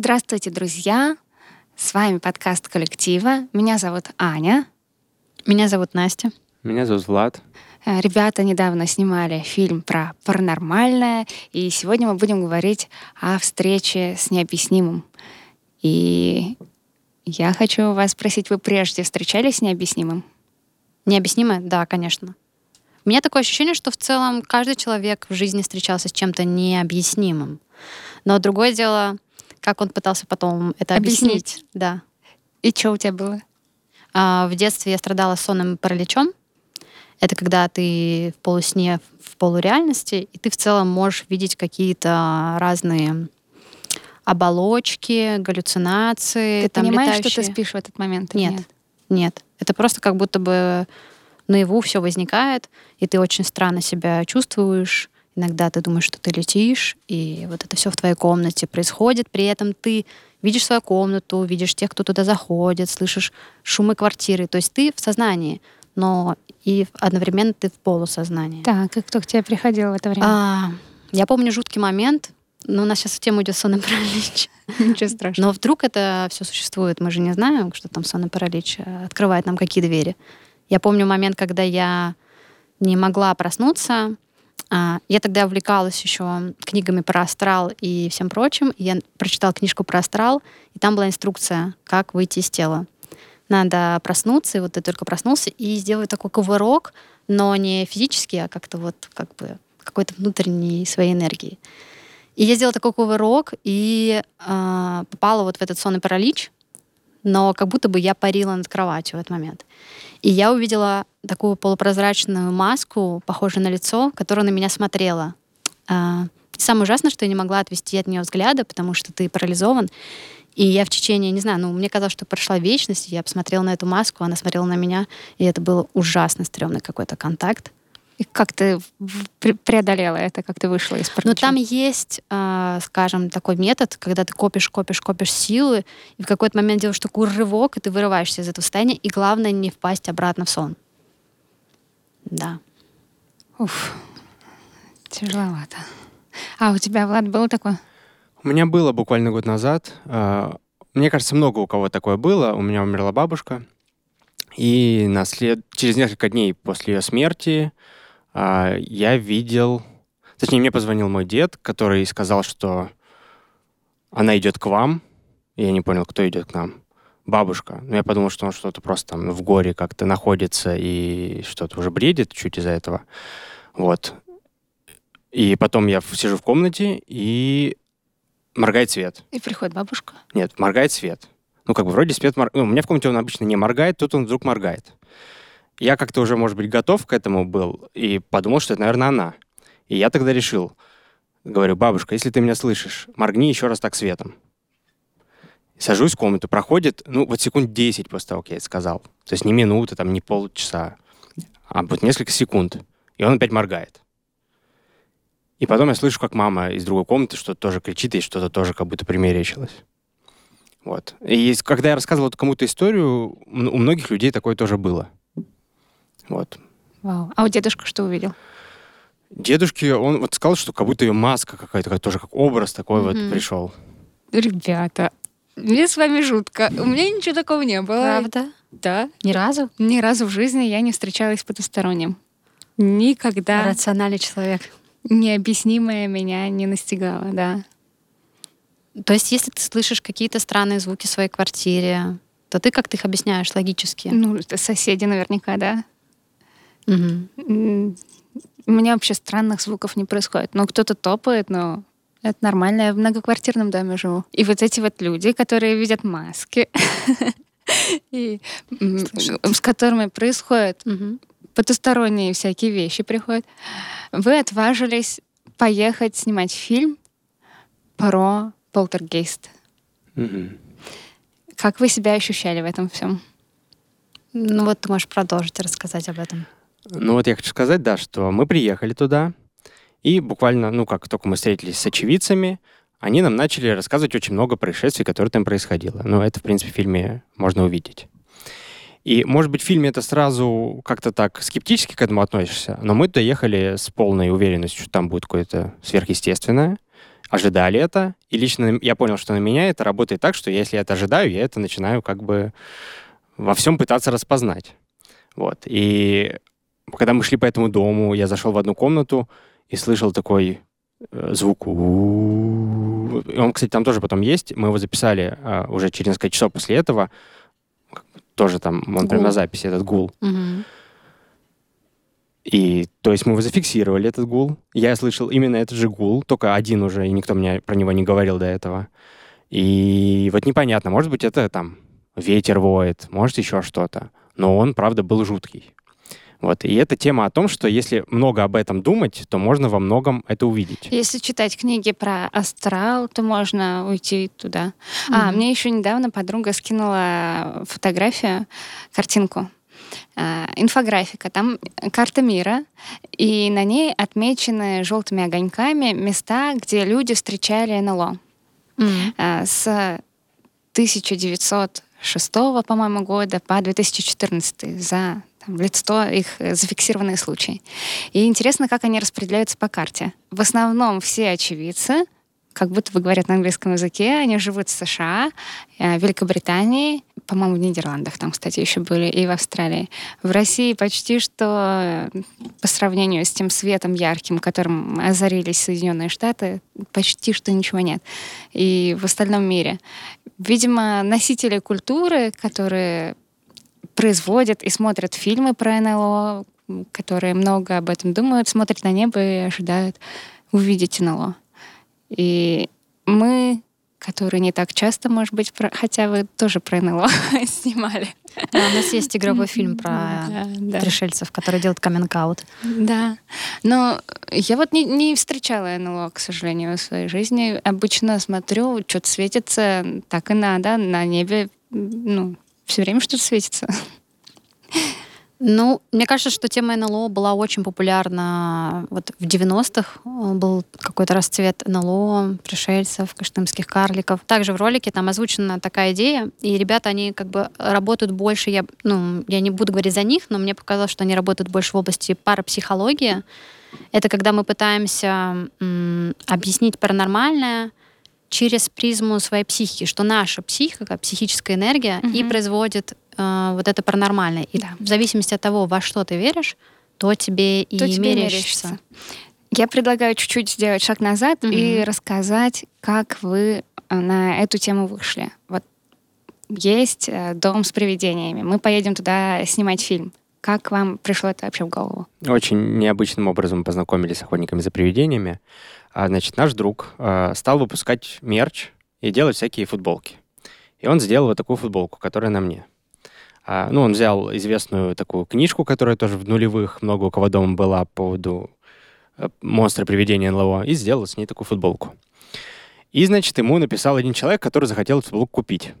Здравствуйте, друзья! С вами подкаст коллектива. Меня зовут Аня. Меня зовут Настя. Меня зовут Влад. Э, ребята недавно снимали фильм про паранормальное, и сегодня мы будем говорить о встрече с необъяснимым. И я хочу вас спросить, вы прежде встречались с необъяснимым? Необъяснимое? Да, конечно. У меня такое ощущение, что в целом каждый человек в жизни встречался с чем-то необъяснимым. Но другое дело, как он пытался потом это объяснить. объяснить. Да. И что у тебя было? А, в детстве я страдала сонным параличом. Это когда ты в полусне, в полуреальности, и ты в целом можешь видеть какие-то разные оболочки, галлюцинации. Ты там понимаешь, летающие... что ты спишь в этот момент? Нет, нет, нет. Это просто как будто бы наяву все возникает, и ты очень странно себя чувствуешь. Иногда ты думаешь, что ты летишь, и вот это все в твоей комнате происходит. При этом ты видишь свою комнату, видишь тех, кто туда заходит, слышишь шумы квартиры. То есть ты в сознании, но и одновременно ты в полусознании. Так, и кто к тебе приходил в это время? А, я помню жуткий момент. Но у нас сейчас в тему идет сонный паралич. Ничего страшного. Но вдруг это все существует, мы же не знаем, что там сонный паралич э, открывает нам какие двери. Я помню момент, когда я не могла проснуться. А, я тогда увлекалась еще книгами про астрал и всем прочим. Я прочитала книжку про астрал, и там была инструкция, как выйти из тела. Надо проснуться, и вот ты только проснулся, и сделать такой кувырок, но не физически, а как-то вот как бы какой-то внутренней своей энергии. И я сделала такой кувырок и э, попала вот в этот сонный паралич, но как будто бы я парила над кроватью в этот момент. И я увидела такую полупрозрачную маску, похожую на лицо, которая на меня смотрела. Э, самое ужасное, что я не могла отвести от нее взгляда, потому что ты парализован. И я в течение, не знаю, ну, мне казалось, что прошла вечность, я посмотрела на эту маску, она смотрела на меня, и это был ужасно стрёмный какой-то контакт. И как ты преодолела это, как ты вышла из паралича? Ну, там есть, э, скажем, такой метод, когда ты копишь, копишь, копишь силы, и в какой-то момент делаешь такой рывок, и ты вырываешься из этого состояния, и главное не впасть обратно в сон. Да. Уф, тяжеловато. А у тебя, Влад, было такое? У меня было буквально год назад. А, мне кажется, много у кого такое было. У меня умерла бабушка. И на след... через несколько дней после ее смерти а, я видел... Точнее, мне позвонил мой дед, который сказал, что она идет к вам. Я не понял, кто идет к нам. Бабушка. Ну, я подумал, что он что-то просто там в горе как-то находится и что-то уже бредит чуть из-за этого. Вот. И потом я сижу в комнате и моргает свет. И приходит бабушка? Нет, моргает свет. Ну, как бы вроде свет моргает. Ну, у меня в комнате он обычно не моргает, тут он вдруг моргает я как-то уже, может быть, готов к этому был и подумал, что это, наверное, она. И я тогда решил, говорю, бабушка, если ты меня слышишь, моргни еще раз так светом. Сажусь в комнату, проходит, ну, вот секунд 10 после того, как я это сказал. То есть не минута, там, не полчаса, а вот несколько секунд. И он опять моргает. И потом я слышу, как мама из другой комнаты что-то тоже кричит, и что-то тоже как будто примерещилось. Вот. И когда я рассказывал кому-то историю, у многих людей такое тоже было. Вот. Вау. А у дедушка что увидел? Дедушки, он вот сказал, что как будто ее маска какая-то, тоже как образ такой mm-hmm. вот пришел. Ребята, мне с вами жутко. У меня ничего такого не было. Правда? Да. Ни разу? Ни разу в жизни я не встречалась с потусторонним. Никогда. Рациональный человек. Необъяснимое меня не настигало, да. То есть, если ты слышишь какие-то странные звуки в своей квартире, то ты как ты их объясняешь логически? Ну, это соседи наверняка, да. Угу. У меня вообще странных звуков не происходит. Ну, кто-то топает, но это нормально. Я в многоквартирном доме живу. И вот эти вот люди, которые видят маски, и с которыми происходят потусторонние всякие вещи приходят, вы отважились поехать снимать фильм про полтергейст. Как вы себя ощущали в этом всем? Ну вот ты можешь продолжить рассказать об этом. Ну вот я хочу сказать, да, что мы приехали туда, и буквально, ну как только мы встретились с очевидцами, они нам начали рассказывать очень много происшествий, которые там происходило. Ну, это, в принципе, в фильме можно увидеть. И, может быть, в фильме это сразу как-то так скептически к этому относишься, но мы туда ехали с полной уверенностью, что там будет какое-то сверхъестественное. ожидали это, и лично я понял, что на меня это работает так, что если я это ожидаю, я это начинаю как бы во всем пытаться распознать. Вот. И когда мы шли по этому дому, я зашел в одну комнату и слышал такой э, звук. Он, кстати, там тоже потом есть. Мы его записали а, уже через несколько часов после этого. Тоже там, он гул. прям на записи, этот гул. Угу. И, то есть мы его зафиксировали, этот гул. Я слышал именно этот же гул, только один уже, и никто мне про него не говорил до этого. И вот непонятно, может быть, это там ветер воет, может, еще что-то. Но он, правда, был жуткий. Вот. И это тема о том, что если много об этом думать, то можно во многом это увидеть. Если читать книги про астрал, то можно уйти туда. Mm-hmm. А, мне еще недавно подруга скинула фотографию, картинку Э, инфографика, там карта мира, и на ней отмечены желтыми огоньками места, где люди встречали НЛО. Mm-hmm. С 1906, по-моему, года по 2014 за там, лет 100 их зафиксированные случаи. И интересно, как они распределяются по карте. В основном все очевидцы — как будто бы говорят на английском языке. Они живут в США, э, Великобритании, по-моему, в Нидерландах там, кстати, еще были, и в Австралии. В России почти что э, по сравнению с тем светом ярким, которым озарились Соединенные Штаты, почти что ничего нет. И в остальном мире. Видимо, носители культуры, которые производят и смотрят фильмы про НЛО, которые много об этом думают, смотрят на небо и ожидают увидеть НЛО. И мы, которые не так часто, может быть, про... хотя вы тоже про НЛО снимали. Да, у нас есть игровой фильм про да, да. пришельцев, которые делают каминг-аут. Да. Но я вот не, не встречала НЛО, к сожалению, в своей жизни. Обычно смотрю, что-то светится, так и надо, на небе, ну, все время что-то светится. Ну, мне кажется, что тема НЛО была очень популярна вот в 90-х. Был какой-то расцвет НЛО, пришельцев, каштымских карликов. Также в ролике там озвучена такая идея, и ребята, они как бы работают больше, я, ну, я не буду говорить за них, но мне показалось, что они работают больше в области парапсихологии. Это когда мы пытаемся м, объяснить паранормальное, через призму своей психики, что наша психика, психическая энергия угу. и производит э, вот это паранормальное. И да. в зависимости от того, во что ты веришь, то тебе и то тебе мерещится. Я предлагаю чуть-чуть сделать шаг назад угу. и рассказать, как вы э, на эту тему вышли. Вот есть э, дом с привидениями. Мы поедем туда снимать фильм. Как вам пришло это вообще в голову? Очень необычным образом познакомились с охотниками за привидениями. А, значит, наш друг э, стал выпускать мерч и делать всякие футболки. И он сделал вот такую футболку, которая на мне. А, ну, он взял известную такую книжку, которая тоже в нулевых много у кого дома была по поводу э, монстра привидения НЛО, и сделал с ней такую футболку. И, значит, ему написал один человек, который захотел эту футболку купить.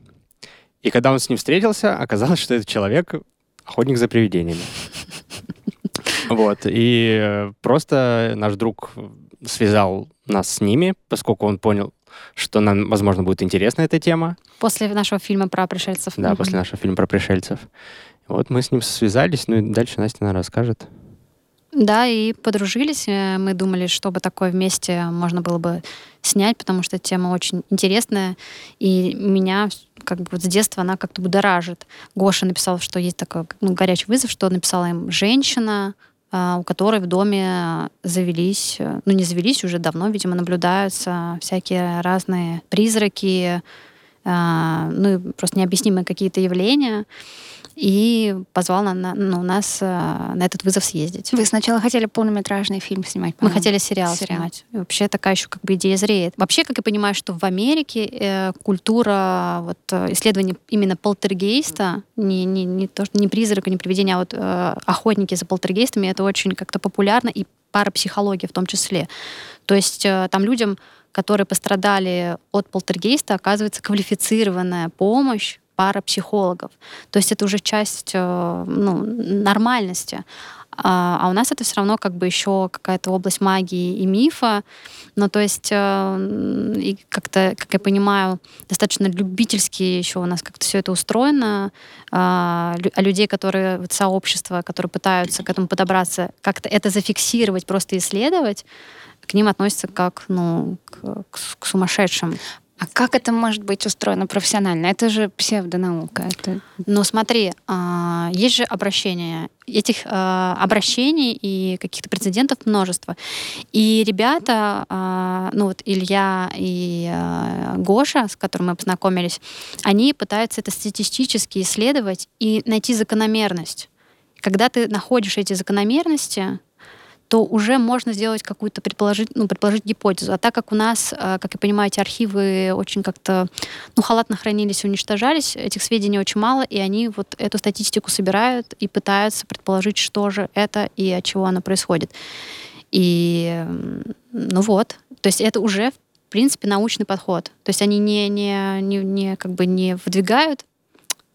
И когда он с ним встретился, оказалось, что этот человек охотник за привидениями. Вот. И э, просто наш друг связал нас с ними, поскольку он понял, что нам, возможно, будет интересна эта тема. После нашего фильма про пришельцев. Да, после нашего фильма про пришельцев. Вот мы с ним связались, ну и дальше Настя, наверное, расскажет. Да, и подружились. Э, мы думали, чтобы такое вместе можно было бы снять, потому что тема очень интересная. И меня как бы вот с детства она как-то будоражит. Гоша написал, что есть такой ну, горячий вызов, что написала им женщина, у которой в доме завелись, э, ну не завелись, уже давно, видимо, наблюдаются всякие разные призраки, а, ну и просто необъяснимые какие-то явления и позвал на, на, ну, нас э, на этот вызов съездить. Вы сначала хотели полнометражный фильм снимать, Мы хотели сериал, сериал снимать. И вообще такая еще как бы идея зреет. Вообще, как я понимаю, что в Америке э, культура вот, э, исследования именно полтергейста, не, не, не, то, не призрака, не привидения, а вот э, охотники за полтергейстами, это очень как-то популярно, и парапсихология в том числе. То есть э, там людям которые пострадали от полтергейста, оказывается квалифицированная помощь парапсихологов. То есть это уже часть э, ну, нормальности. А, а у нас это все равно как бы еще какая-то область магии и мифа. Ну, то есть, э, и как-то, как я понимаю, достаточно любительски еще у нас как-то все это устроено. А, а людей, которые, вот сообщества, которые пытаются к этому подобраться, как-то это зафиксировать, просто исследовать, к ним относятся как, ну, к, к сумасшедшим. А как это может быть устроено профессионально? Это же псевдонаука. Это... Ну смотри, а, есть же обращения. Этих а, обращений и каких-то прецедентов множество. И ребята, а, ну вот Илья и Гоша, с которыми мы познакомились, они пытаются это статистически исследовать и найти закономерность. Когда ты находишь эти закономерности, то уже можно сделать какую-то предположить, ну, предположить гипотезу. А так как у нас, э, как я понимаю, эти архивы очень как-то ну, халатно хранились уничтожались, этих сведений очень мало, и они вот эту статистику собирают и пытаются предположить, что же это и от чего оно происходит. И ну вот, то есть это уже в принципе научный подход. То есть они не, не, не, не как бы не выдвигают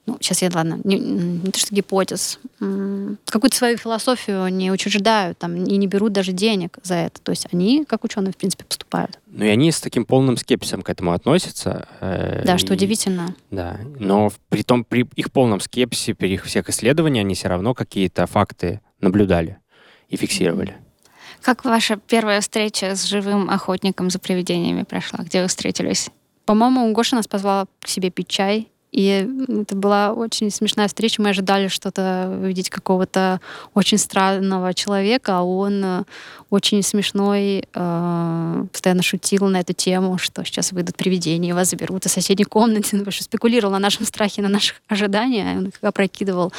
ну, сейчас я, ладно, не, не то что гипотез, какую-то свою философию не учреждают там, и не берут даже денег за это. То есть они, как ученые, в принципе, поступают. Ну и они с таким полным скепсисом к этому относятся. Э, да, и, что удивительно. Да, но при том, при их полном скепсисе, при их всех исследованиях, они все равно какие-то факты наблюдали и фиксировали. Как ваша первая встреча с живым охотником за привидениями прошла? Где вы встретились? По-моему, Гоша нас позвала к себе пить чай, и это была очень смешная встреча. Мы ожидали что-то увидеть какого-то очень странного человека, а он э, очень смешной, э, постоянно шутил на эту тему, что сейчас выйдут привидения, вас заберут из соседней комнаты. Ну, спекулировал на нашем страхе, на наших ожиданиях. Он опрокидывал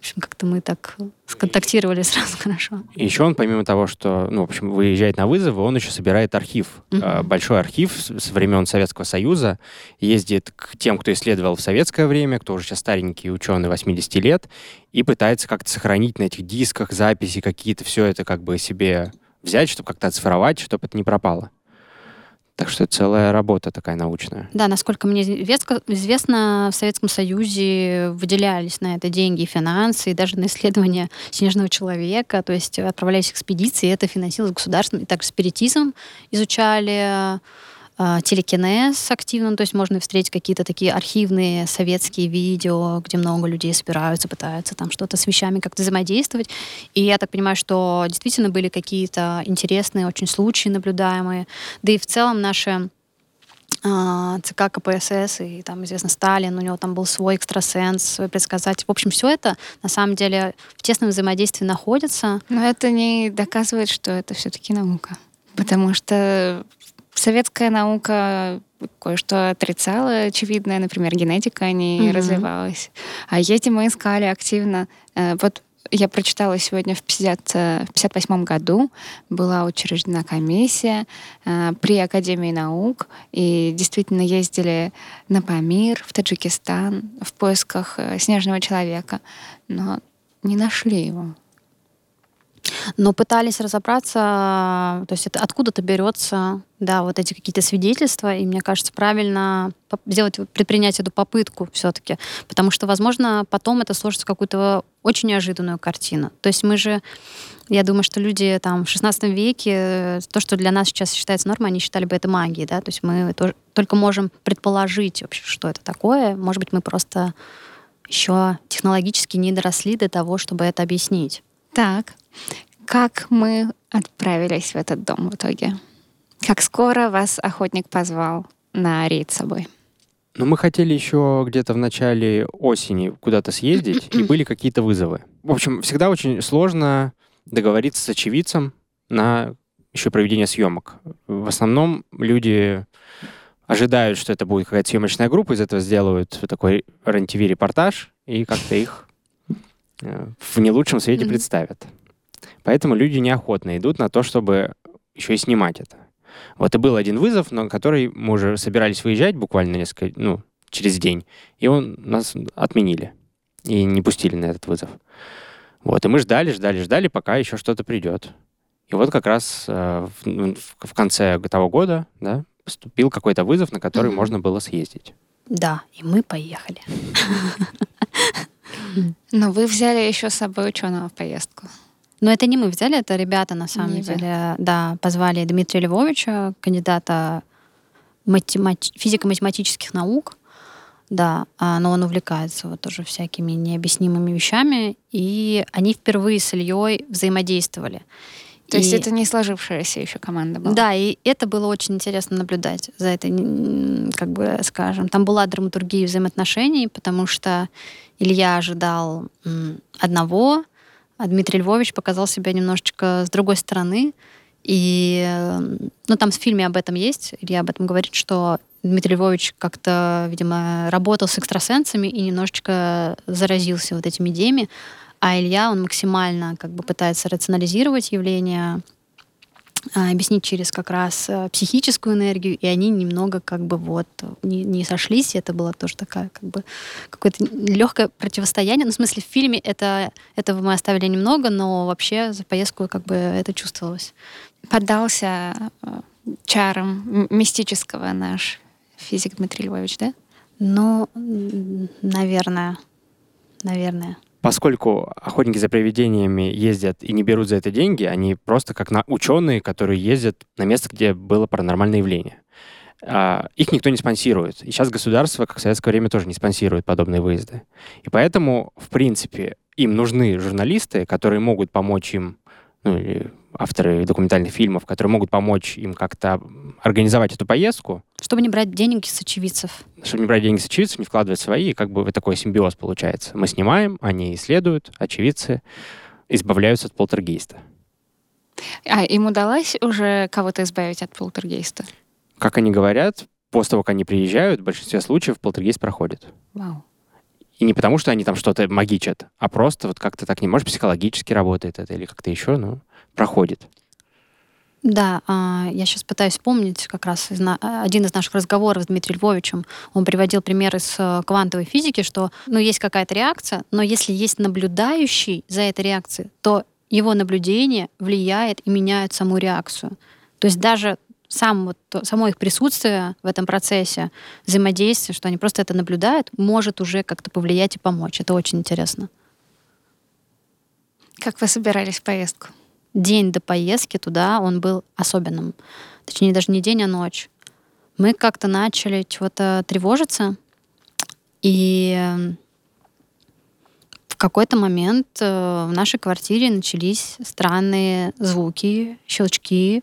в общем, как-то мы так сконтактировали сразу хорошо. И еще он, помимо того, что, ну, в общем, выезжает на вызовы, он еще собирает архив. Mm-hmm. Большой архив с времен Советского Союза. Ездит к тем, кто исследовал в советское время, кто уже сейчас старенький ученый 80 лет, и пытается как-то сохранить на этих дисках записи какие-то, все это как бы себе взять, чтобы как-то оцифровать, чтобы это не пропало. Так что это целая работа такая научная. Да, насколько мне известно, в Советском Союзе выделялись на это деньги и финансы, и даже на исследование снежного человека, то есть отправлялись экспедиции, это финансировалось государством. И также спиритизм изучали, телекинез активно, то есть можно встретить какие-то такие архивные советские видео, где много людей собираются, пытаются там что-то с вещами как-то взаимодействовать. И я так понимаю, что действительно были какие-то интересные очень случаи наблюдаемые. Да и в целом наши а, ЦК КПСС, и там, известно, Сталин, у него там был свой экстрасенс, свой предсказатель. В общем, все это на самом деле в тесном взаимодействии находится. Но это не доказывает, что это все-таки наука. Потому что советская наука кое-что отрицала, очевидно, например, генетика не mm-hmm. развивалась. А эти мы искали активно. Э, вот я прочитала сегодня в 1958 году была учреждена комиссия э, при Академии наук, и действительно ездили на Памир, в Таджикистан в поисках э, снежного человека, но не нашли его но пытались разобраться, то есть это откуда-то берется, да, вот эти какие-то свидетельства, и мне кажется, правильно сделать, предпринять эту попытку все-таки, потому что, возможно, потом это сложится в какую-то очень неожиданную картину. То есть мы же, я думаю, что люди там в 16 веке, то, что для нас сейчас считается нормой, они считали бы это магией, да, то есть мы тоже, только можем предположить вообще, что это такое, может быть, мы просто еще технологически не доросли до того, чтобы это объяснить. Так, как мы отправились в этот дом в итоге? Как скоро вас охотник позвал на рейд с собой? Ну, мы хотели еще где-то в начале осени куда-то съездить, и были какие-то вызовы. В общем, всегда очень сложно договориться с очевидцем на еще проведение съемок. В основном люди ожидают, что это будет какая-то съемочная группа, из этого сделают такой рен-ТВ-репортаж, и как-то их э, в не лучшем свете представят. Поэтому люди неохотно идут на то, чтобы еще и снимать это. Вот и был один вызов, на который мы уже собирались выезжать буквально несколько, ну, через день, и он нас отменили и не пустили на этот вызов. Вот, и мы ждали, ждали, ждали, пока еще что-то придет. И вот как раз э, в, в конце того года, да, поступил какой-то вызов, на который mm-hmm. можно было съездить. Да, и мы поехали. Но вы взяли еще с собой ученого в поездку. Но это не мы взяли, это ребята, на самом Не вы. деле. Да, позвали Дмитрия Львовича, кандидата математи- физико-математических наук. Да, а, но он увлекается вот тоже всякими необъяснимыми вещами. И они впервые с Ильей взаимодействовали. То есть И- это не сложившаяся еще команда была? Да, и это было очень интересно наблюдать за это, м, как бы скажем. Там была драматургия взаимоотношений, потому что Илья ожидал одного, а Дмитрий Львович показал себя немножечко с другой стороны. И, э, ну, там в фильме об этом есть, Илья об этом говорит, что Дмитрий Львович как-то, видимо, работал с экстрасенсами и немножечко заразился вот этими идеями, а Илья, он максимально как бы пытается рационализировать явления, а, объяснить через как раз э, психическую энергию, и они немного как бы вот не, не сошлись, и это было тоже такая как бы какое-то легкое противостояние. Ну, в смысле, в фильме это, этого мы оставили немного, но вообще за поездку как бы это чувствовалось. Поддался э, чарам мистического наш физик Дмитрий Львович, да? Ну, наверное, наверное. Поскольку охотники за привидениями ездят и не берут за это деньги, они просто как на ученые, которые ездят на место, где было паранормальное явление. А, Их никто не спонсирует. И сейчас государство, как в советское время, тоже не спонсирует подобные выезды. И поэтому, в принципе, им нужны журналисты, которые могут помочь им, ну, или авторы документальных фильмов, которые могут помочь им как-то организовать эту поездку, Чтобы не брать денег с очевидцев. чтобы не брать деньги с очевидцев, не вкладывать свои, и как бы такой симбиоз получается. Мы снимаем, они исследуют, очевидцы избавляются от полтергейста. А им удалось уже кого-то избавить от полтергейста? Как они говорят, после того, как они приезжают, в большинстве случаев полтергейст проходит. Вау. И не потому, что они там что-то магичат, а просто вот как-то так не может психологически работает это или как-то еще, но проходит. Да, а, я сейчас пытаюсь вспомнить как раз из на- один из наших разговоров с Дмитрием Львовичем. Он приводил пример из э, квантовой физики, что ну, есть какая-то реакция, но если есть наблюдающий за этой реакцией, то его наблюдение влияет и меняет саму реакцию. То есть даже сам вот, само их присутствие в этом процессе взаимодействия, что они просто это наблюдают, может уже как-то повлиять и помочь. Это очень интересно. Как вы собирались в поездку? День до поездки туда, он был особенным. Точнее, даже не день, а ночь. Мы как-то начали чего-то тревожиться, и э, в какой-то момент э, в нашей квартире начались странные звуки, щелчки,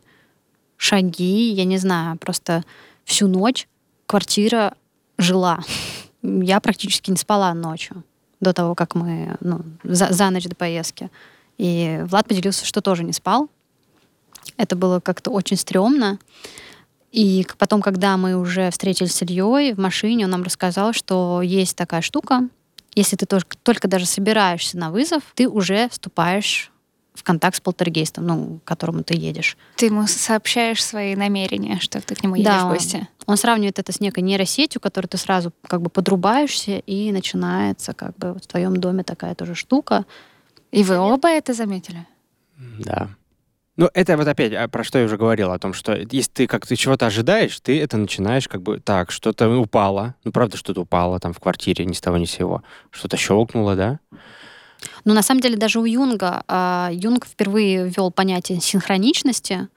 шаги, я не знаю, просто всю ночь квартира жила. Я практически не спала ночью до того, как мы, ну, за, за ночь до поездки. И Влад поделился, что тоже не спал. Это было как-то очень стрёмно. И потом, когда мы уже встретились с Ильей в машине, он нам рассказал, что есть такая штука. Если ты только, только даже собираешься на вызов, ты уже вступаешь в контакт с полтергейстом, ну, к которому ты едешь. Ты ему сообщаешь свои намерения, что ты к нему едешь Да, в он- гости. Он сравнивает это с некой нейросетью, которой ты сразу как бы подрубаешься, и начинается как бы в твоем доме такая тоже штука. И вы оба это заметили? Да. Ну, это вот опять, а, про что я уже говорил, о том, что если ты как-то чего-то ожидаешь, ты это начинаешь как бы так, что-то упало, ну, правда, что-то упало там в квартире ни с того ни с сего, что-то щелкнуло, да? Но на самом деле даже у Юнга, а, Юнг впервые ввел понятие синхроничности,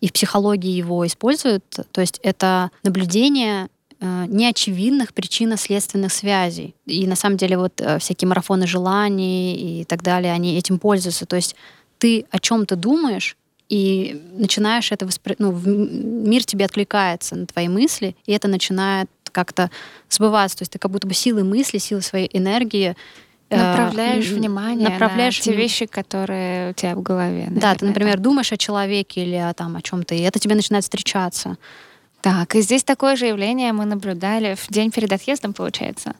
и в психологии его используют. То есть это наблюдение э, неочевидных причинно-следственных связей. И на самом деле вот э, всякие марафоны желаний и так далее, они этим пользуются. То есть ты о чем-то думаешь, и начинаешь это воспри... ну, мир тебе откликается на твои мысли, и это начинает как-то сбываться. То есть ты как будто бы силой мысли, силой своей энергии э, Направляешь м, внимание направляешь на те вещи, которые у тебя в голове. Да, ты, наверное, например, думаешь о человеке или о, там, о чем-то, и это тебе начинает встречаться. Так, и здесь такое же явление мы наблюдали в день перед отъездом, получается.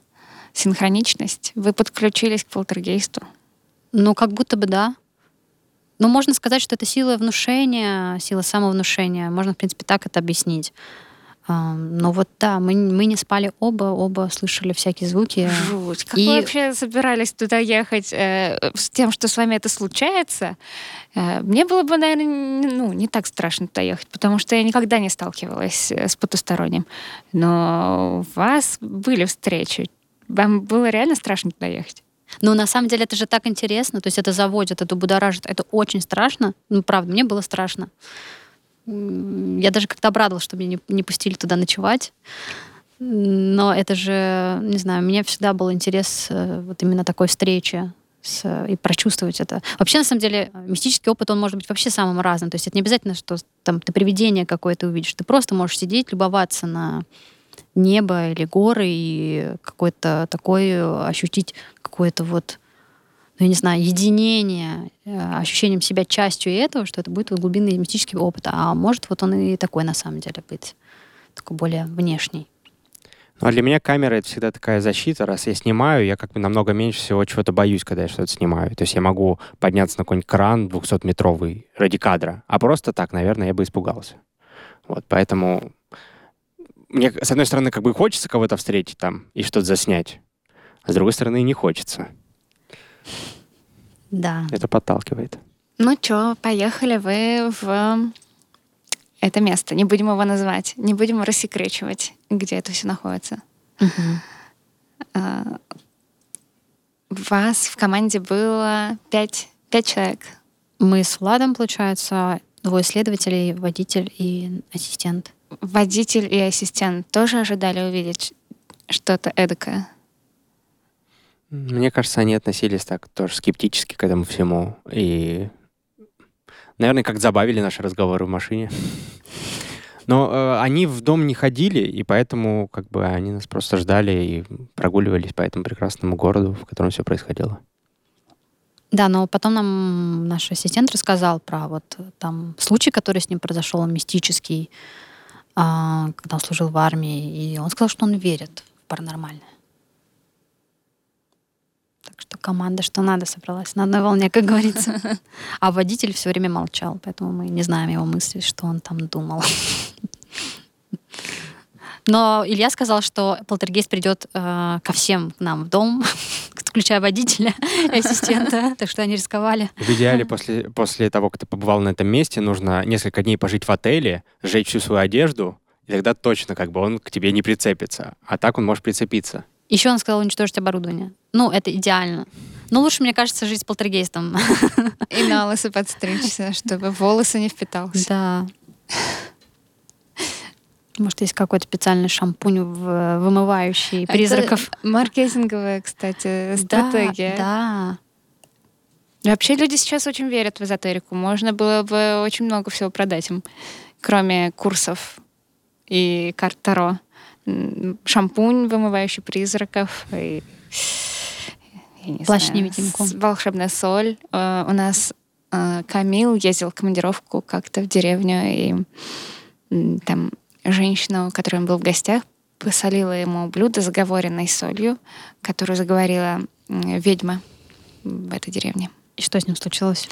Синхроничность. Вы подключились к полтергейсту. Ну, как будто бы да. Но можно сказать, что это сила внушения, сила самовнушения. Можно, в принципе, так это объяснить. Но вот да, мы, мы не спали оба, оба слышали всякие звуки. Жуть. Как И- вы вообще собирались туда ехать э, с тем, что с вами это случается? Э, мне было бы, наверное, ну, не так страшно туда ехать, потому что я никогда не сталкивалась э, с потусторонним. Но у вас были встречи. Вам было реально страшно туда ехать? Ну, на самом деле, это же так интересно. То есть это заводит, это будоражит. Это очень страшно. Ну, правда, мне было страшно. Я даже как-то обрадовалась, что меня не, не пустили туда ночевать. Но это же, не знаю, мне всегда был интерес э, вот именно такой встречи с, и прочувствовать это. Вообще, на самом деле, мистический опыт, он может быть вообще самым разным. То есть это не обязательно, что там ты привидение какое-то увидишь. Ты просто можешь сидеть, любоваться на небо или горы и какой-то такой ощутить какое-то вот ну, я не знаю, единение, э, ощущением себя частью этого, что это будет глубинный мистический опыт. А может вот он и такой на самом деле быть, такой более внешний. Ну, а для меня камера — это всегда такая защита. Раз я снимаю, я как бы намного меньше всего чего-то боюсь, когда я что-то снимаю. То есть я могу подняться на какой-нибудь кран 200-метровый ради кадра. А просто так, наверное, я бы испугался. Вот, поэтому мне, с одной стороны, как бы хочется кого-то встретить там и что-то заснять, а с другой стороны, не хочется. Да. Это подталкивает. Ну что, поехали вы в это место. Не будем его называть, не будем рассекречивать, где это все находится. Угу. Вас в команде было пять, пять человек. Мы с Владом, получается, двое следователей, водитель и ассистент водитель и ассистент тоже ожидали увидеть что-то эдакое? Мне кажется, они относились так тоже скептически к этому всему. И, наверное, как забавили наши разговоры в машине. Но э, они в дом не ходили, и поэтому как бы они нас просто ждали и прогуливались по этому прекрасному городу, в котором все происходило. Да, но потом нам наш ассистент рассказал про вот там случай, который с ним произошел, мистический, а, когда он служил в армии, и он сказал, что он верит в паранормальное. Что команда, что надо, собралась на одной волне, как говорится. А водитель все время молчал, поэтому мы не знаем его мысли, что он там думал. Но Илья сказал, что полтергейст придет э, ко всем к нам в дом, включая водителя и ассистента, так что они рисковали. В идеале после, после того, как ты побывал на этом месте, нужно несколько дней пожить в отеле, сжечь всю свою одежду, и тогда точно как бы он к тебе не прицепится. А так он может прицепиться. Еще он сказал уничтожить оборудование. Ну, это идеально. Но лучше, мне кажется, жить с полтергейстом. И на лысо подстричься, чтобы волосы не впитался. Да. Может, есть какой-то специальный шампунь вымывающий призраков. Это маркетинговая, кстати, стратегия. Да, да. Вообще люди сейчас очень верят в эзотерику. Можно было бы очень много всего продать им, кроме курсов и карт Таро. Шампунь, вымывающий призраков, и Плащ-невидимку. Волшебная соль. Uh, у нас uh, Камил ездил в командировку как-то в деревню, и там женщина, у которой он был в гостях, посолила ему блюдо с заговоренной солью, которую заговорила ведьма в этой деревне. И что с ним случилось?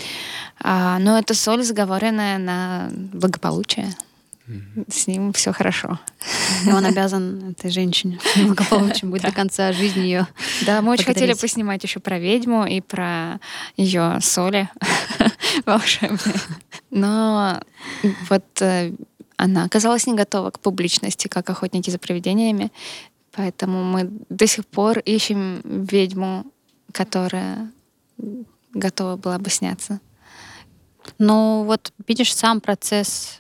А, ну, это соль, заговоренная на благополучие. С ним все хорошо. И он обязан этой женщине благополучием будет до конца жизни ее. Да, мы очень хотели поснимать еще про ведьму и про ее соли волшебные. Но вот э, она оказалась не готова к публичности, как охотники за привидениями. Поэтому мы до сих пор ищем ведьму, которая готова была бы сняться. Ну вот видишь, сам процесс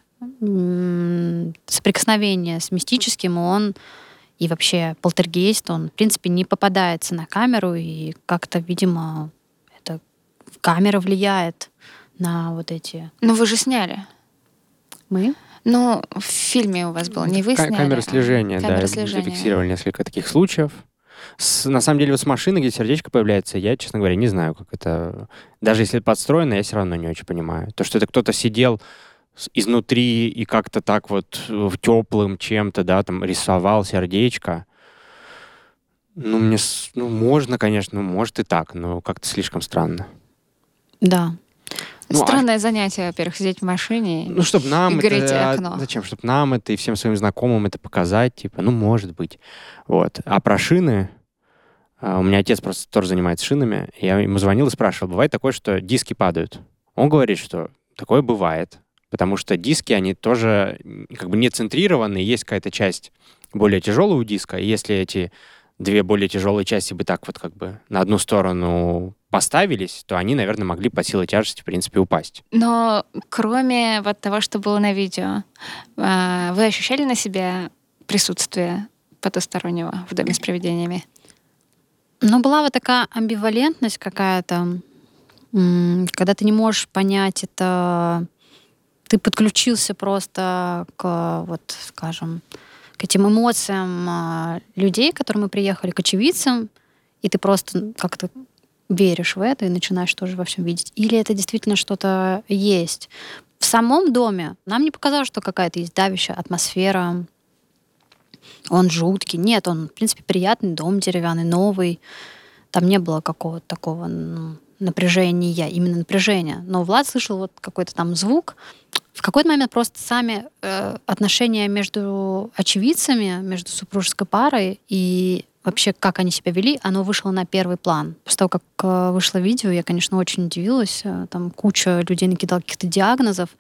соприкосновения с мистическим, он и вообще полтергейст, он, в принципе, не попадается на камеру, и как-то, видимо, это камера влияет на вот эти... Но вы же сняли. Мы? Ну, в фильме у вас было, не вы сняли, Камера слежения, а да. камера слежения. Зафиксировали несколько таких случаев. С, на самом деле, вот с машины, где сердечко появляется, я, честно говоря, не знаю, как это... Даже если это подстроено, я все равно не очень понимаю. То, что это кто-то сидел изнутри и как-то так вот в теплым чем-то, да, там рисовал сердечко. Ну, мне, ну, можно, конечно, может и так, но как-то слишком странно. Да. Ну, а Странное а... занятие, во-первых, сидеть в машине ну, чтобы нам и гореть это, окно. Зачем? Чтобы нам это и всем своим знакомым это показать, типа, ну, может быть. Вот. А про шины... А, у меня отец просто тоже занимается шинами. Я ему звонил и спрашивал, бывает такое, что диски падают? Он говорит, что такое бывает, потому что диски, они тоже как бы не центрированы, есть какая-то часть более тяжелого диска, и если эти две более тяжелые части бы так вот как бы на одну сторону поставились, то они, наверное, могли по силе тяжести, в принципе, упасть. Но кроме вот того, что было на видео, а, вы ощущали на себе присутствие потустороннего в доме с привидениями? Ну, была вот такая амбивалентность какая-то, когда ты не можешь понять, это ты подключился просто к, вот, скажем, к этим эмоциям а, людей, к которым мы приехали, к очевидцам, и ты просто как-то веришь в это и начинаешь тоже во всем видеть. Или это действительно что-то есть. В самом доме нам не показалось, что какая-то есть давящая атмосфера, он жуткий. Нет, он, в принципе, приятный дом деревянный, новый. Там не было какого-то такого ну, напряжения, именно напряжения. Но Влад слышал вот какой-то там звук. В какой-то момент просто сами э, отношения между очевидцами, между супружеской парой и вообще, как они себя вели, оно вышло на первый план. После того, как э, вышло видео, я, конечно, очень удивилась. Э, там куча людей накидала каких-то диагнозов.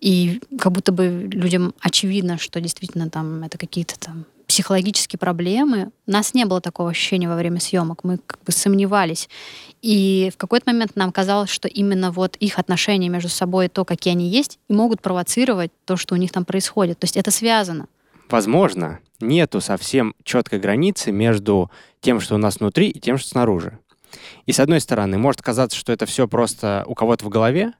И как будто бы людям очевидно, что действительно там это какие-то там психологические проблемы. У нас не было такого ощущения во время съемок. Мы как бы сомневались. И в какой-то момент нам казалось, что именно вот их отношения между собой, то, какие они есть, и могут провоцировать то, что у них там происходит. То есть это связано. Возможно, нету совсем четкой границы между тем, что у нас внутри, и тем, что снаружи. И с одной стороны, может казаться, что это все просто у кого-то в голове,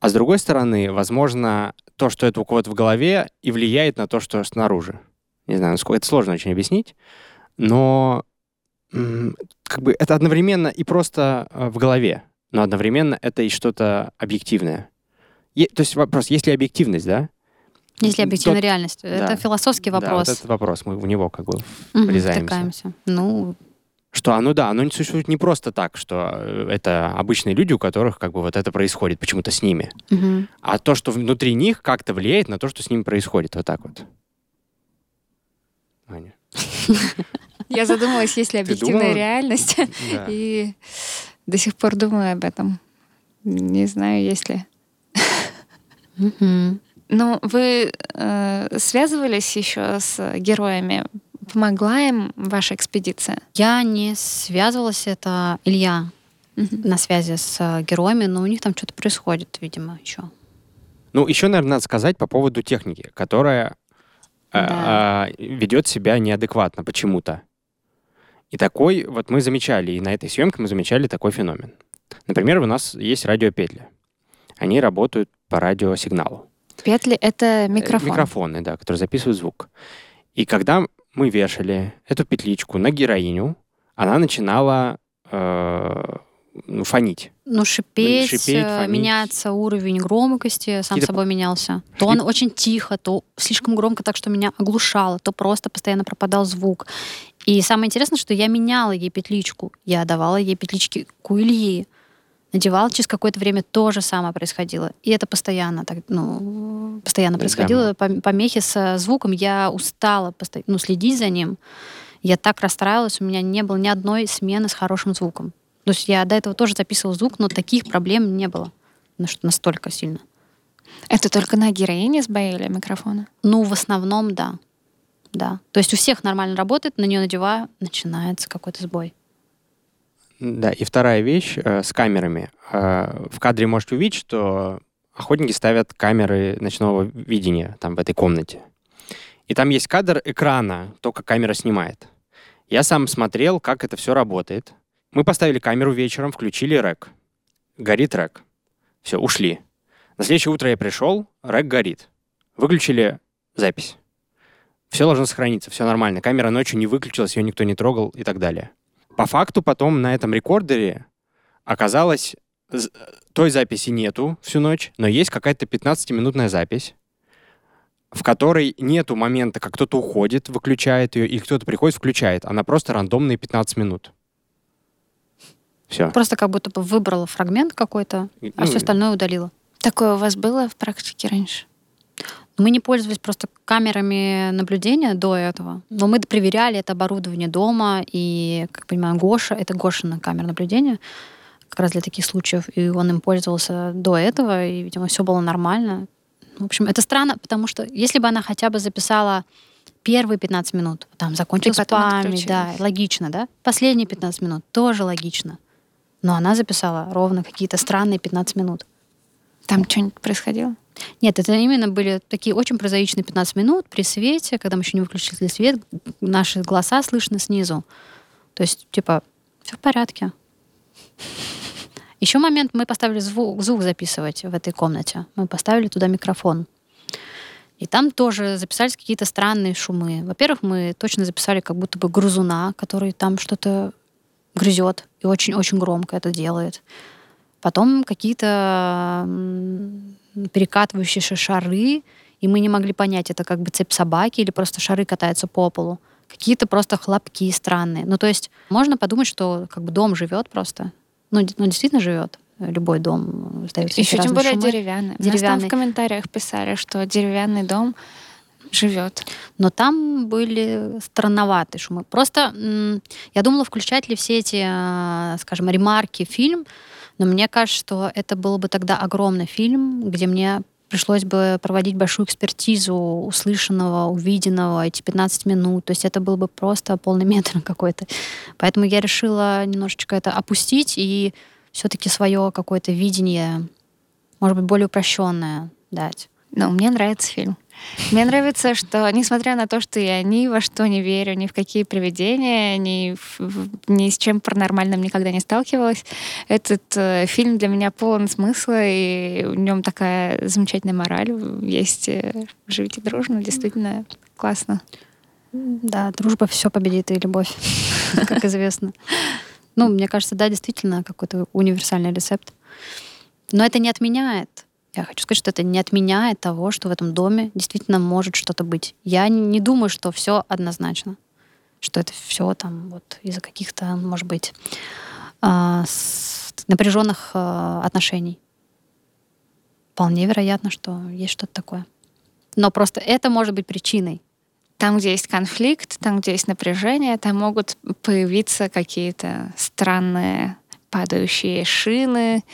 а с другой стороны, возможно, то, что это у кого-то в голове, и влияет на то, что снаружи. Не знаю, насколько это сложно очень объяснить, но как бы это одновременно и просто э, в голове, но одновременно это и что-то объективное. Е- то есть вопрос, есть ли объективность, да? Есть ли объективная Тот... реальность? Да. Это философский вопрос. Да, вот этот вопрос, мы в него как бы врезаемся. Ну, что оно, да, оно не существует не просто так, что э, это обычные люди, у которых как бы вот это происходит почему-то с ними, угу. а то, что внутри них как-то влияет на то, что с ними происходит, вот так вот. Я задумалась, есть ли объективная реальность, и до сих пор думаю об этом. Не знаю, есть ли. Ну, вы э, связывались еще с героями Помогла им ваша экспедиция? Я не связывалась, это Илья угу. на связи с э, героями, но у них там что-то происходит, видимо, еще. Ну, еще, наверное, надо сказать по поводу техники, которая да. э, ведет себя неадекватно почему-то. И такой, вот мы замечали, и на этой съемке мы замечали такой феномен. Например, у нас есть радиопетли. Они работают по радиосигналу. Петли — это э, микрофон. Микрофоны, да, которые записывают звук. И когда мы вешали эту петличку на героиню, она начинала э, ну, фонить. Ну, шипеть, шипеть э, меняться уровень громкости, сам Какие-то... собой менялся. То он очень тихо, то слишком громко так, что меня оглушало, то просто постоянно пропадал звук. И самое интересное, что я меняла ей петличку. Я давала ей петлички к Ильи надевал, через какое-то время то же самое происходило. И это постоянно, так, ну, постоянно происходило. Помехи с звуком. Я устала ну, следить за ним. Я так расстраивалась, у меня не было ни одной смены с хорошим звуком. То есть я до этого тоже записывала звук, но таких проблем не было настолько сильно. Это только на героине сбоили микрофона? Ну, в основном, да. Да. То есть у всех нормально работает, на нее надеваю, начинается какой-то сбой. Да, и вторая вещь э, с камерами. Э, в кадре можете увидеть, что охотники ставят камеры ночного видения там в этой комнате. И там есть кадр экрана, только камера снимает. Я сам смотрел, как это все работает. Мы поставили камеру вечером, включили рек. Горит рек. Все, ушли. На следующее утро я пришел, рек горит. Выключили запись. Все должно сохраниться, все нормально. Камера ночью не выключилась, ее никто не трогал и так далее. По факту потом на этом рекордере оказалось, той записи нету всю ночь, но есть какая-то 15-минутная запись, в которой нету момента, как кто-то уходит, выключает ее, и кто-то приходит, включает. Она просто рандомные 15 минут. Все. Просто как будто бы выбрала фрагмент какой-то, а ну, все остальное удалила. Такое у вас было в практике раньше? Мы не пользовались просто камерами наблюдения до этого, но мы проверяли это оборудование дома, и, как понимаю, Гоша, это Гошина камера наблюдения, как раз для таких случаев, и он им пользовался до этого, и, видимо, все было нормально. В общем, это странно, потому что если бы она хотя бы записала первые 15 минут, там закончилась память, да, логично, да? Последние 15 минут тоже логично. Но она записала ровно какие-то странные 15 минут. Там что-нибудь происходило? Нет, это именно были такие очень прозаичные 15 минут при свете, когда мы еще не выключили свет, наши голоса слышно снизу. То есть, типа, все в порядке. Еще момент, мы поставили звук, звук записывать в этой комнате. Мы поставили туда микрофон. И там тоже записались какие-то странные шумы. Во-первых, мы точно записали как будто бы грузуна, который там что-то грызет и очень-очень громко это делает. Потом какие-то перекатывающиеся шары, и мы не могли понять, это как бы цепь собаки или просто шары катаются по полу. Какие-то просто хлопки странные. Ну, то есть можно подумать, что как бы дом живет просто. Ну, ну действительно живет. Любой дом эти Еще тем более шумы. деревянный. У нас там Деревянный. в комментариях писали, что деревянный дом живет. Но там были странноватые шумы. Просто я думала, включать ли все эти, а, скажем, ремарки в фильм, но мне кажется, что это был бы тогда огромный фильм, где мне пришлось бы проводить большую экспертизу услышанного, увиденного, эти 15 минут. То есть это был бы просто полный метр какой-то. Поэтому я решила немножечко это опустить и все-таки свое какое-то видение, может быть, более упрощенное дать. Но мне нравится фильм. Мне нравится, что, несмотря на то, что я ни во что не верю, ни в какие привидения, ни, в- ни с чем паранормальным никогда не сталкивалась, этот э, фильм для меня полон смысла, и в нем такая замечательная мораль есть. э, Живите дружно, действительно классно. Да, дружба все победит и любовь, как известно. Ну, мне кажется, да, действительно, какой-то универсальный рецепт. Но это не отменяет. Я хочу сказать, что это не отменяет того, что в этом доме действительно может что-то быть. Я не- думаю, что все однозначно. Что это все там вот из-за каких-то, может быть, а, напряженных а, отношений. Вполне вероятно, что есть что-то такое. Но просто это может быть причиной. Там, где есть конфликт, там, где есть напряжение, там могут появиться какие-то странные падающие шины,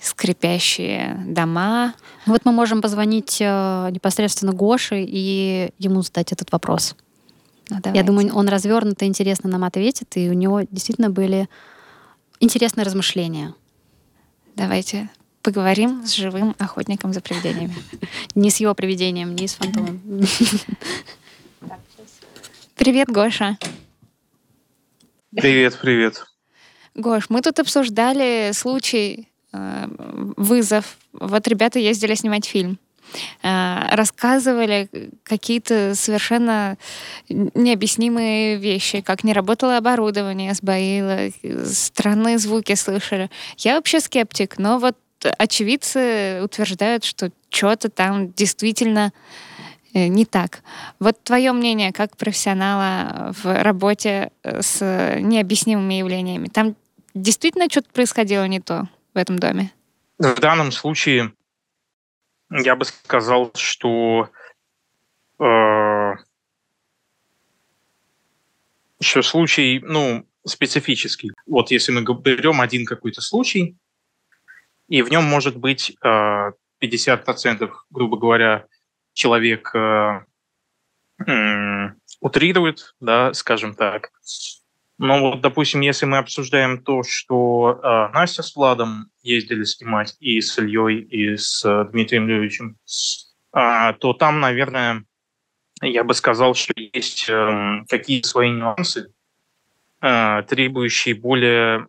скрипящие дома. Вот мы можем позвонить э, непосредственно Гоше и ему задать этот вопрос. Ну, Я думаю, он развернуто интересно нам ответит, и у него действительно были интересные размышления. Давайте поговорим с живым охотником за привидениями. Не с его привидением, не с фантомом. Привет, Гоша. Привет, привет. Гош, мы тут обсуждали случай, э, вызов. Вот ребята ездили снимать фильм. Э, Рассказывали какие-то совершенно необъяснимые вещи, как не работало оборудование, сбоило, странные звуки слышали. Я вообще скептик, но вот очевидцы утверждают, что что-то там действительно э, не так. Вот твое мнение как профессионала в работе э, с необъяснимыми явлениями. Там действительно что-то происходило не то в этом доме? В данном случае я бы сказал, что э, что случай, ну, специфический. Вот если мы берем один какой-то случай, и в нем может быть э, 50%, грубо говоря, человек э, м, утрирует, да, скажем так. Но вот, допустим, если мы обсуждаем то, что э, Настя с Владом ездили снимать и с Ильей, и с э, Дмитрием Львовичем, а, то там, наверное, я бы сказал, что есть эм, какие-то свои нюансы, э, требующие более,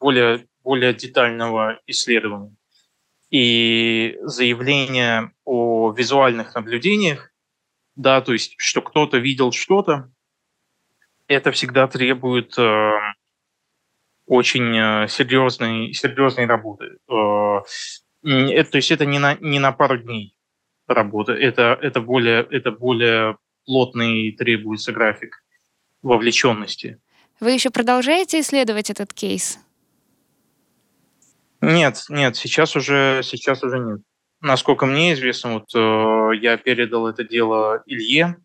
более, более детального исследования. И заявление о визуальных наблюдениях, да, то есть, что кто-то видел что-то, это всегда требует э, очень серьезной, серьезной работы. Э, это, то есть это не на, не на пару дней работа, это, это, более, это более плотный требуется график вовлеченности. Вы еще продолжаете исследовать этот кейс? Нет, нет, сейчас уже, сейчас уже нет. Насколько мне известно, вот э, я передал это дело Илье,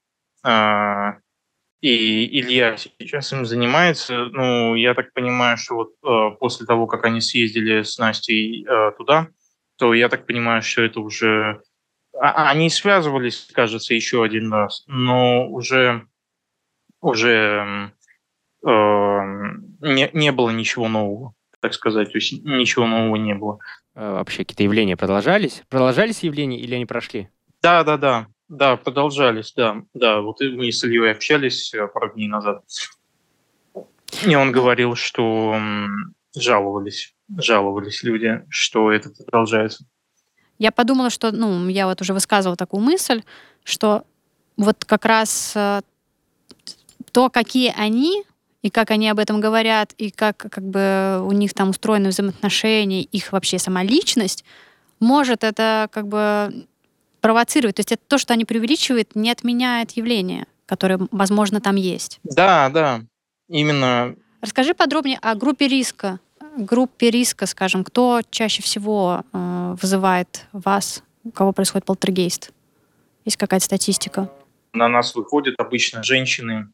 э, и Илья сейчас им занимается. Ну, я так понимаю, что вот э, после того, как они съездили с Настей э, туда, то я так понимаю, что это уже... А- они связывались, кажется, еще один раз, но уже уже э, не, не было ничего нового, так сказать, то есть ничего нового не было. А вообще какие-то явления продолжались? Продолжались явления или они прошли? Да, да, да, да, продолжались, да, да. Вот мы с Ильей общались э, пару дней назад, и он говорил, что жаловались, жаловались люди, что это продолжается. Я подумала, что, ну, я вот уже высказывала такую мысль, что вот как раз э, то, какие они, и как они об этом говорят, и как, как бы у них там устроены взаимоотношения, их вообще сама личность, может это как бы провоцировать. То есть это то, что они преувеличивают, не отменяет явление, которое, возможно, там есть. Да, да, именно. Расскажи подробнее о группе риска. Группе риска, скажем, кто чаще всего э, вызывает вас, у кого происходит полтергейст? Есть какая-то статистика? На нас выходят обычно женщины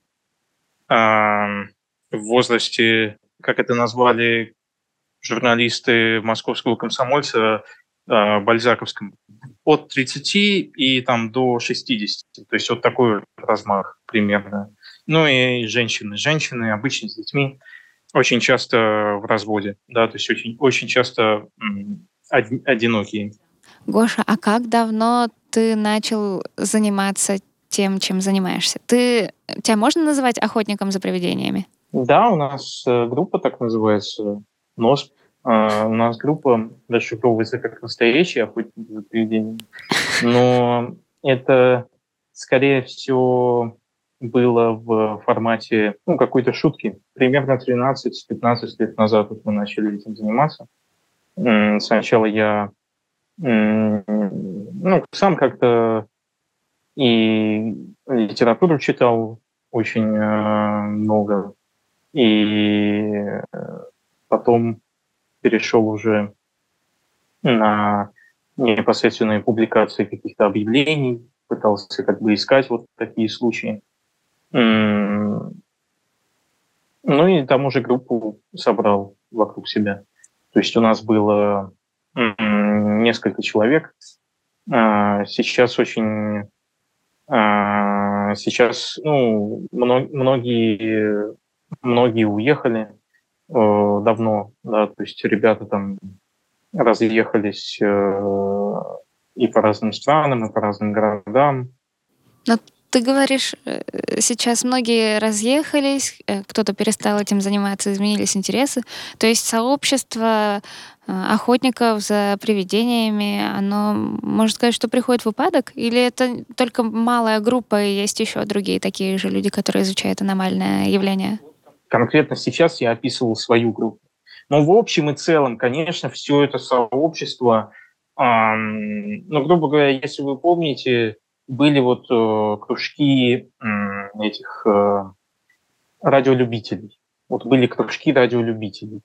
э, в возрасте, как это назвали журналисты московского комсомольца, э, бальзаковском, от 30 и там до 60. То есть вот такой размах примерно. Ну и женщины. Женщины обычно с детьми очень часто в разводе, да, то есть очень, очень часто одинокие. Гоша, а как давно ты начал заниматься тем, чем занимаешься? Ты, тебя можно называть охотником за привидениями? Да, у нас э, группа так называется, НОС. Uh, у нас группа расшифровывается как настоящий охотник за привидениями. Но это, скорее всего, было в формате ну, какой-то шутки. Примерно 13-15 лет назад вот мы начали этим заниматься. Сначала я ну, сам как-то и литературу читал очень э, много, и э, потом перешел уже на непосредственные публикации каких-то объявлений, пытался как бы искать вот такие случаи. Ну и там уже группу собрал вокруг себя. То есть у нас было несколько человек. А, сейчас очень... А, сейчас ну, многие, многие уехали давно, да, то есть ребята там разъехались э, и по разным странам, и по разным городам. Но ты говоришь, э, сейчас многие разъехались, э, кто-то перестал этим заниматься, изменились интересы. То есть сообщество э, охотников за привидениями, оно, можно сказать, что приходит в упадок? Или это только малая группа, и есть еще другие такие же люди, которые изучают аномальное явление? Конкретно сейчас я описывал свою группу. Но в общем и целом, конечно, все это сообщество, эм, ну, грубо говоря, если вы помните, были вот э, кружки э, этих э, радиолюбителей. Вот были кружки радиолюбителей.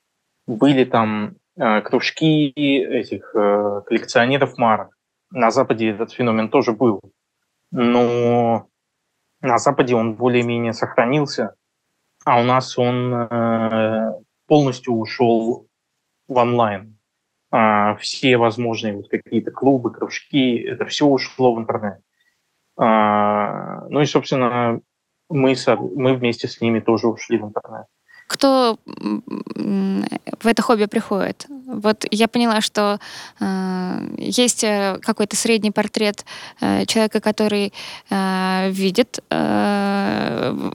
Были там э, кружки этих э, коллекционеров марок. На Западе этот феномен тоже был. Но на Западе он более-менее сохранился, а у нас он э, полностью ушел в онлайн. А, все возможные вот какие-то клубы, кружки, это все ушло в интернет. А, ну и, собственно, мы, мы вместе с ними тоже ушли в интернет. Кто в это хобби приходит? Вот я поняла, что э, есть э, какой-то средний портрет э, человека, который э, видит э,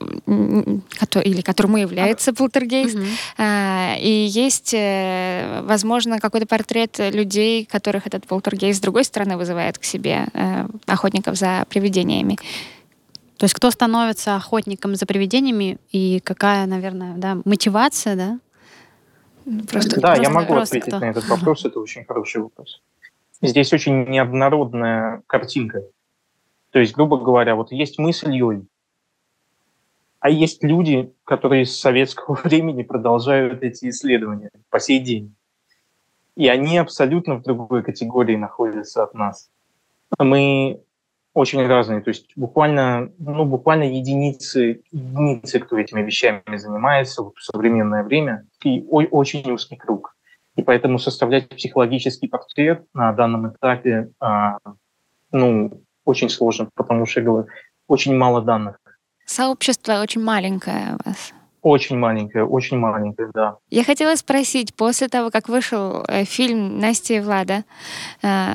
который, или которому является полтергейст, mm-hmm. э, и есть, э, возможно, какой-то портрет людей, которых этот полтергейст с другой стороны вызывает к себе, э, охотников за привидениями. То есть кто становится охотником за привидениями и какая, наверное, да, мотивация, да? Просто, да, просто я могу просто ответить кто? на этот вопрос, это очень хороший вопрос. Здесь очень неоднородная картинка. То есть, грубо говоря, вот есть мы с Ильей, а есть люди, которые с советского времени продолжают эти исследования по сей день. И они абсолютно в другой категории находятся от нас. Мы очень разные. То есть буквально, ну, буквально единицы, единицы, кто этими вещами занимается вот в современное время, и очень узкий круг. И поэтому составлять психологический портрет на данном этапе, а, ну, очень сложно, потому что, говорю, очень мало данных. сообщество очень маленькое у вас. Очень маленькое, очень маленькое, да. Я хотела спросить, после того, как вышел э, фильм Насти и Влада, э,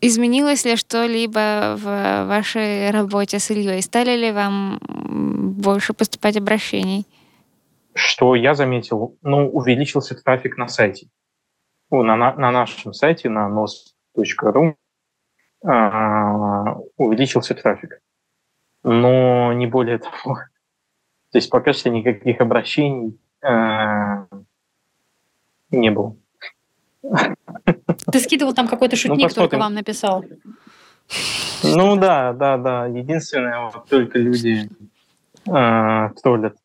изменилось ли что-либо в вашей работе с Ильей? Стали ли вам больше поступать обращений? Что я заметил? Ну, увеличился трафик на сайте. Ну, на, на нашем сайте, на nos.ru а, увеличился трафик. Но не более того. То есть пока что никаких обращений а, не было. Ты скидывал там какой-то шутник, ну, только вам написал. Ну да, да, да. Единственное, вот только люди э, троллят,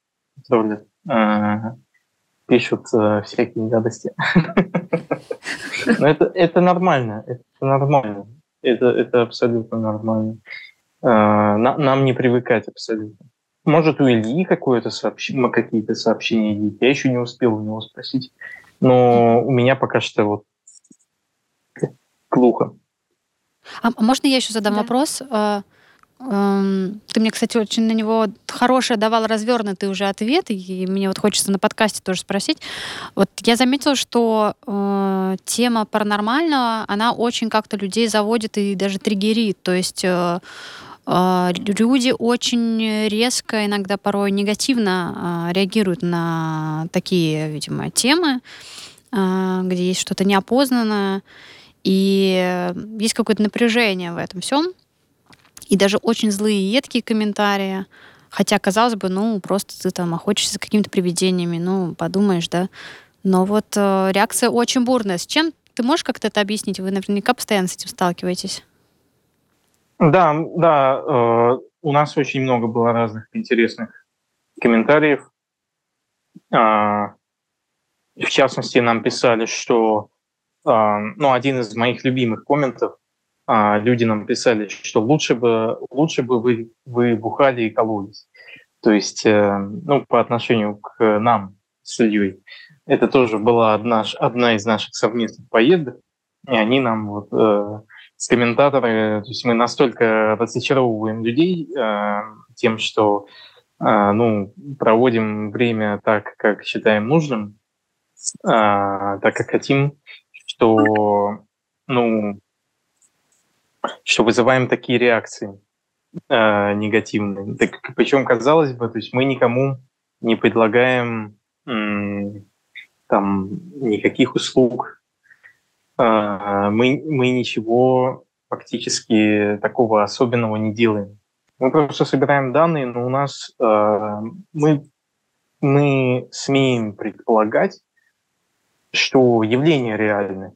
троллят, э, пишут э, всякие гадости. Но это, это нормально, это нормально. Это, это абсолютно нормально. Э, нам не привыкать абсолютно. Может, у Ильи какое-то сообщение, какие-то сообщения есть. Я еще не успел у него спросить. Но у меня пока что вот глухо. А можно я еще задам да. вопрос? Э, эм, ты мне, кстати, очень на него хороший давал развернутый уже ответ, и мне вот хочется на подкасте тоже спросить. Вот я заметила, что э, тема паранормального, она очень как-то людей заводит и даже триггерит. То есть э, э, люди очень резко, иногда порой негативно э, реагируют на такие, видимо, темы, э, где есть что-то неопознанное. И есть какое-то напряжение в этом всем. И даже очень злые едкие комментарии. Хотя, казалось бы, ну, просто ты там охотишься за какими-то привидениями, ну, подумаешь, да. Но вот э, реакция очень бурная. С чем ты можешь как-то это объяснить? Вы наверняка постоянно с этим сталкиваетесь. Да, да. Э, у нас очень много было разных интересных комментариев. Э, в частности, нам писали, что ну, один из моих любимых комментов, а, люди нам писали, что лучше бы, лучше бы вы, вы бухали и кололись. То есть, э, ну, по отношению к нам с Ильей. Это тоже была одна, одна из наших совместных поездок, и они нам вот э, с комментаторами, то есть мы настолько разочаровываем людей э, тем, что э, ну, проводим время так, как считаем нужным, э, так, как хотим, что, ну, что вызываем такие реакции э, негативные. Так, причем, казалось бы, то есть мы никому не предлагаем там никаких услуг, э, мы, мы ничего фактически такого особенного не делаем. Мы просто собираем данные, но у нас э, мы, мы смеем предполагать, что явления реальны,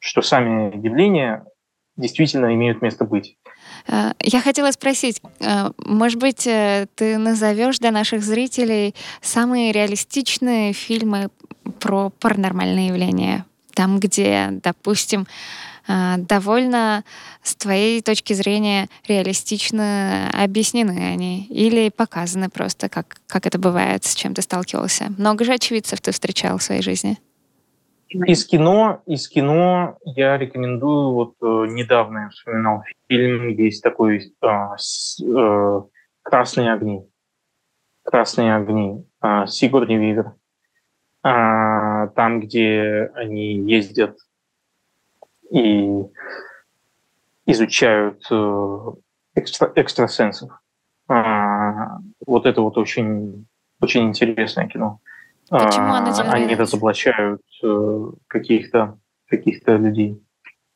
что сами явления действительно имеют место быть. Э, я хотела спросить, э, может быть, э, ты назовешь для наших зрителей самые реалистичные фильмы про паранормальные явления? Там, где, допустим, довольно с твоей точки зрения реалистично объяснены они или показаны просто, как, как это бывает, с чем ты сталкивался. Много же очевидцев ты встречал в своей жизни. Из кино, из кино я рекомендую, вот э, недавно я вспоминал фильм, есть такой э, с, э, «Красные огни». «Красные огни» э, Сигурни Вивер. Э, там, где они ездят и изучают э, экстра, экстрасенсов. Э, вот это вот очень, очень интересное кино. Почему оно а, они разоблачают э, каких-то каких людей.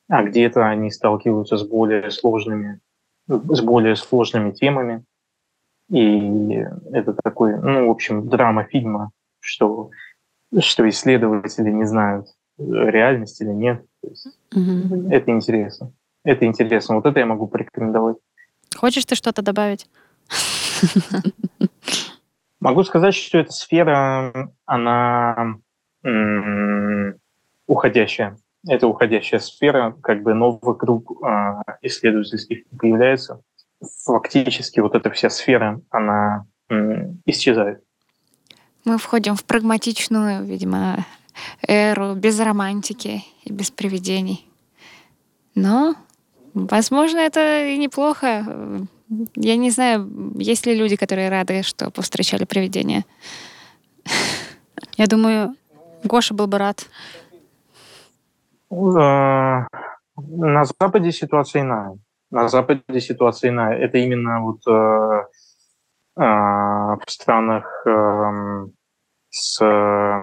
А где-то они сталкиваются с более сложными, с более сложными темами. И это такой, ну, в общем, драма фильма, что, что исследователи не знают, реальность или нет. Есть угу. Это интересно. Это интересно. Вот это я могу порекомендовать. Хочешь ты что-то добавить? Могу сказать, что эта сфера, она уходящая. Это уходящая сфера, как бы новых групп э, исследовательских появляется. Фактически вот эта вся сфера, она исчезает. Мы входим в прагматичную, видимо, эру без романтики и без привидений. Но, возможно, это и неплохо Я не знаю, есть ли люди, которые рады, что повстречали привидения. Я думаю, Гоша был бы рад. Э, на Западе ситуация иная. На Западе ситуация иная. Это именно вот э, э, в странах э, с э,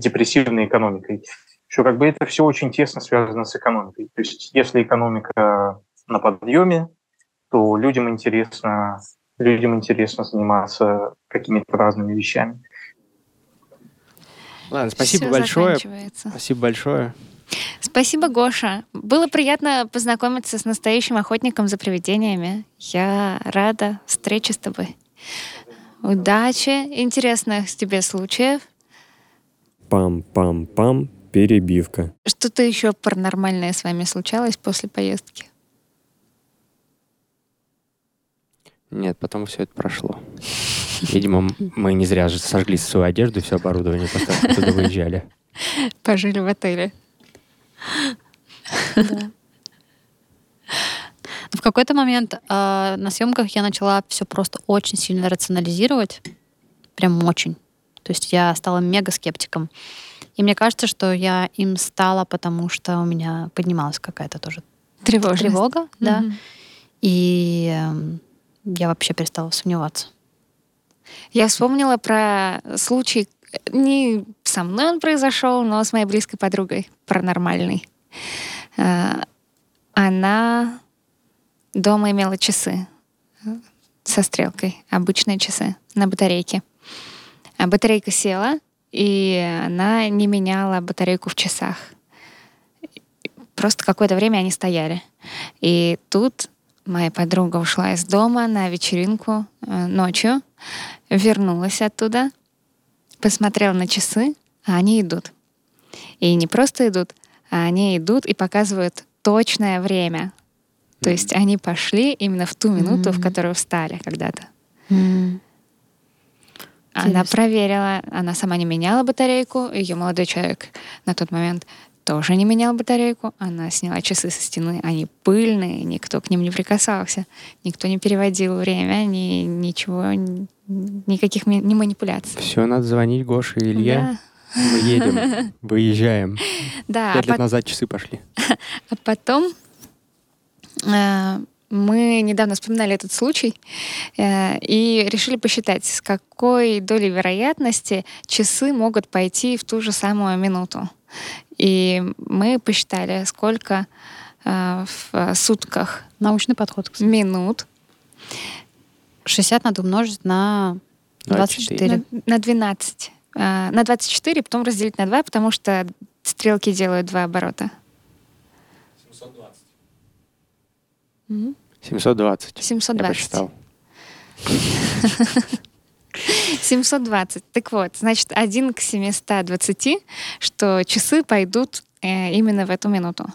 депрессивной экономикой. Что как бы это все очень тесно связано с экономикой. То есть если экономика на подъеме, то людям интересно, людям интересно заниматься какими-то разными вещами. Ладно, спасибо Всё большое. Спасибо большое. Спасибо, Гоша. Было приятно познакомиться с настоящим охотником за привидениями. Я рада встрече с тобой. Удачи, интересных тебе случаев. Пам-пам-пам, перебивка. Что-то еще паранормальное с вами случалось после поездки? Нет, потом все это прошло. Видимо, мы не зря же сожгли свою одежду и все оборудование, пока туда выезжали. Пожили в отеле. Да. В какой-то момент э, на съемках я начала все просто очень сильно рационализировать. Прям очень. То есть я стала мега скептиком. И мне кажется, что я им стала, потому что у меня поднималась какая-то тоже тревога. Mm-hmm. Да. И э, я вообще перестала сомневаться. Я вспомнила про случай, не со мной он произошел, но с моей близкой подругой, паранормальный. Э, она дома имела часы со стрелкой, обычные часы на батарейке. А батарейка села, и она не меняла батарейку в часах. Просто какое-то время они стояли. И тут моя подруга ушла из дома на вечеринку э, ночью, вернулась оттуда, посмотрела на часы, а они идут. И не просто идут, а они идут и показывают точное время. То есть они пошли именно в ту минуту, mm-hmm. в которую встали когда-то. Mm-hmm. Она проверила, она сама не меняла батарейку, ее молодой человек на тот момент тоже не менял батарейку. Она сняла часы со стены, они пыльные, никто к ним не прикасался, никто не переводил время, ни, ничего, никаких ни манипуляций. Все, надо звонить Гоше и Илье. Да. Мы едем, выезжаем. Да. Пять а лет назад часы пошли. А потом э, мы недавно вспоминали этот случай э, и решили посчитать, с какой долей вероятности часы могут пойти в ту же самую минуту. И мы посчитали, сколько э, в сутках научный подход кстати. минут. 60 надо умножить на 24. На, на 12. Э, на 24, потом разделить на 2, потому что стрелки делают два оборота. 720. Mm-hmm. 720. 720. Я посчитал. 720. Так вот, значит, 1 к 720, что часы пойдут э, именно в эту минуту.